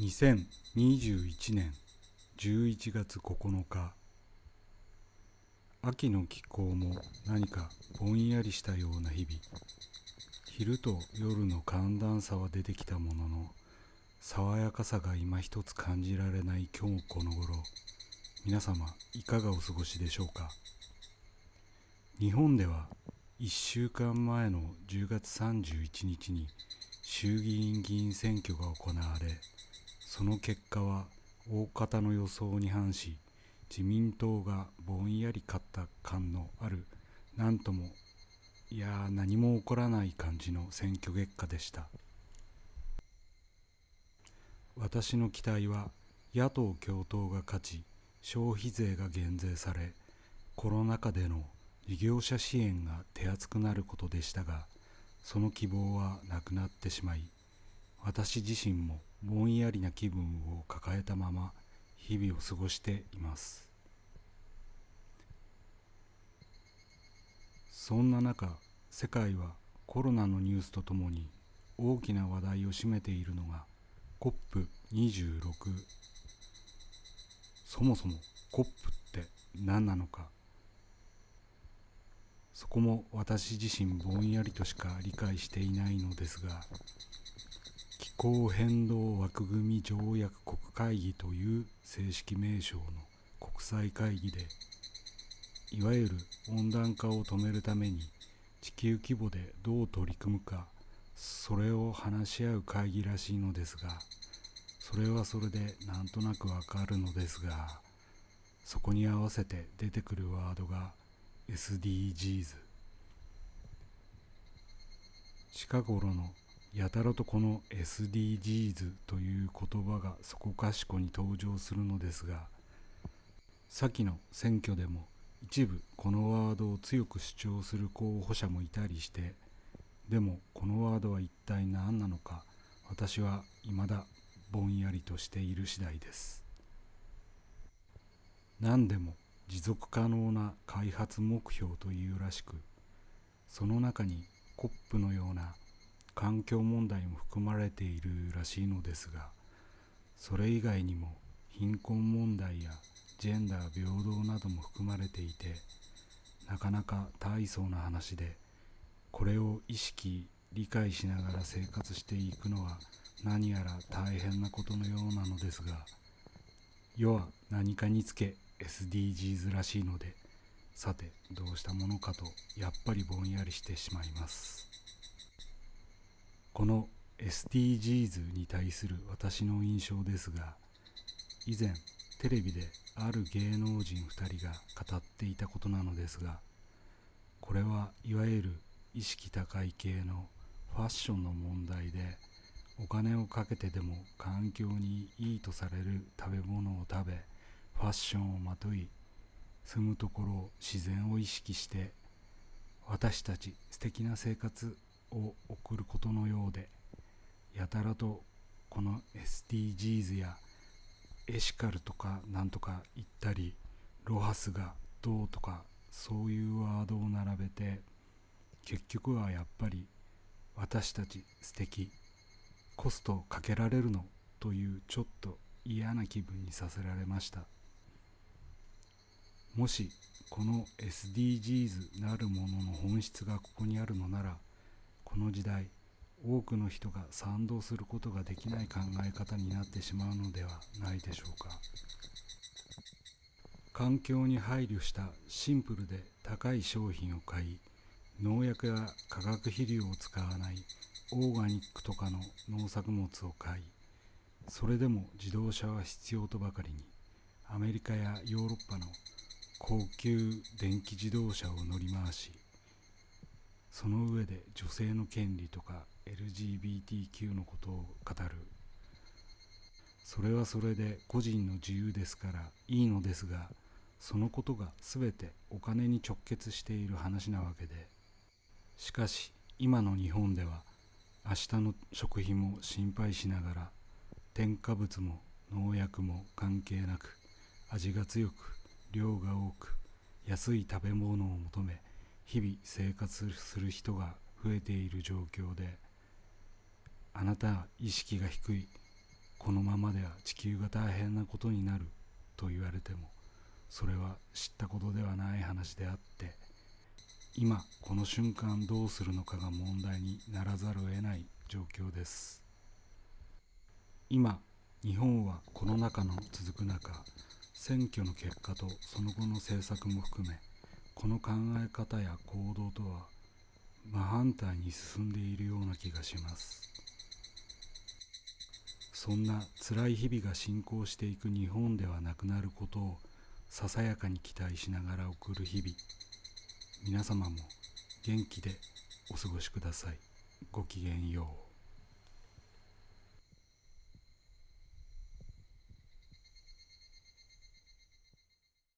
2021年11月9日。秋の気候も何かぼんやりしたような日々。昼と夜の寒暖差は出てきたものの爽やかさが今一つ感じられない今日この頃。皆様いかがお過ごしでしょうか？日本では1週間前の10月31日に衆議院議員選挙が行われその結果は大方の予想に反し自民党がぼんやり勝った感のある何ともいや何も起こらない感じの選挙結果でした。私の期待は野党共闘が勝ち消費税が減税されコロナ禍での事業者支援が手厚くなることでしたがその希望はなくなってしまい私自身もぼんやりな気分を抱えたまま日々を過ごしています。そんな中世界はコロナのニュースとともに大きな話題を占めているのが COP26 そもそも COP って何なのか。そこも私自身ぼんやりとしか理解していないのですが候変動枠組み条約国会議という正式名称の国際会議でいわゆる温暖化を止めるために地球規模でどう取り組むかそれを話し合う会議らしいのですがそれはそれでなんとなくわかるのですがそこに合わせて出てくるワードが SDGs 近頃のやたらとこの SDGs という言葉がそこかしこに登場するのですが先の選挙でも一部このワードを強く主張する候補者もいたりしてでもこのワードは一体何なのか私は未だぼんやりとしている次第です。何でも持続可能な開発目標というらしくその中に COP のような環境問題も含まれているらしいのですがそれ以外にも貧困問題やジェンダー平等なども含まれていてなかなか大層な話でこれを意識理解しながら生活していくのは何やら大変なことのようなのですが世は何かにつけ SDGs らしいのでさてどうしたものかとやっぱりぼんやりしてしまいます。この SDGs に対する私の印象ですが以前テレビである芸能人2人が語っていたことなのですがこれはいわゆる意識高い系のファッションの問題でお金をかけてでも環境にいいとされる食べ物を食べファッションをまとい住むところ自然を意識して私たち素敵な生活を送ることのようでやたらとこの SDGs やエシカルとかなんとか言ったりロハスがどうとかそういうワードを並べて結局はやっぱり私たち素敵コストかけられるのというちょっと嫌な気分にさせられました。もしこの SDGs なるものの本質がここにあるのならこの時代多くの人が賛同することができない考え方になってしまうのではないでしょうか。環境に配慮したシンプルで高い商品を買い農薬や化学肥料を使わないオーガニックとかの農作物を買いそれでも自動車は必要とばかりにアメリカやヨーロッパの高級電気自動車を乗り回しその上で女性の権利とか LGBTQ のことを語る。それはそれで個人の自由ですからいいのですがそのことが全てお金に直結している話なわけで。しかし今の日本では明日の食費も心配しながら添加物も農薬も関係なく味が強く量が多く安い食べ物を求め日々生活する人が増えている状況であなたは意識が低い。このままでは地球が大変なことになると言われてもそれは知ったことではない話であって今この瞬間どうするのかが問題にならざるを得ない状況です。今日本はこの中の続く中選挙の結果とその後の政策も含めこの考え方や行動とは真反対に進んでいるような気がします。そんな辛い日々が進行していく日本ではなくなることをささやかに期待しながら送る日々。皆様も元気でお過ごしください。ごきげんよう。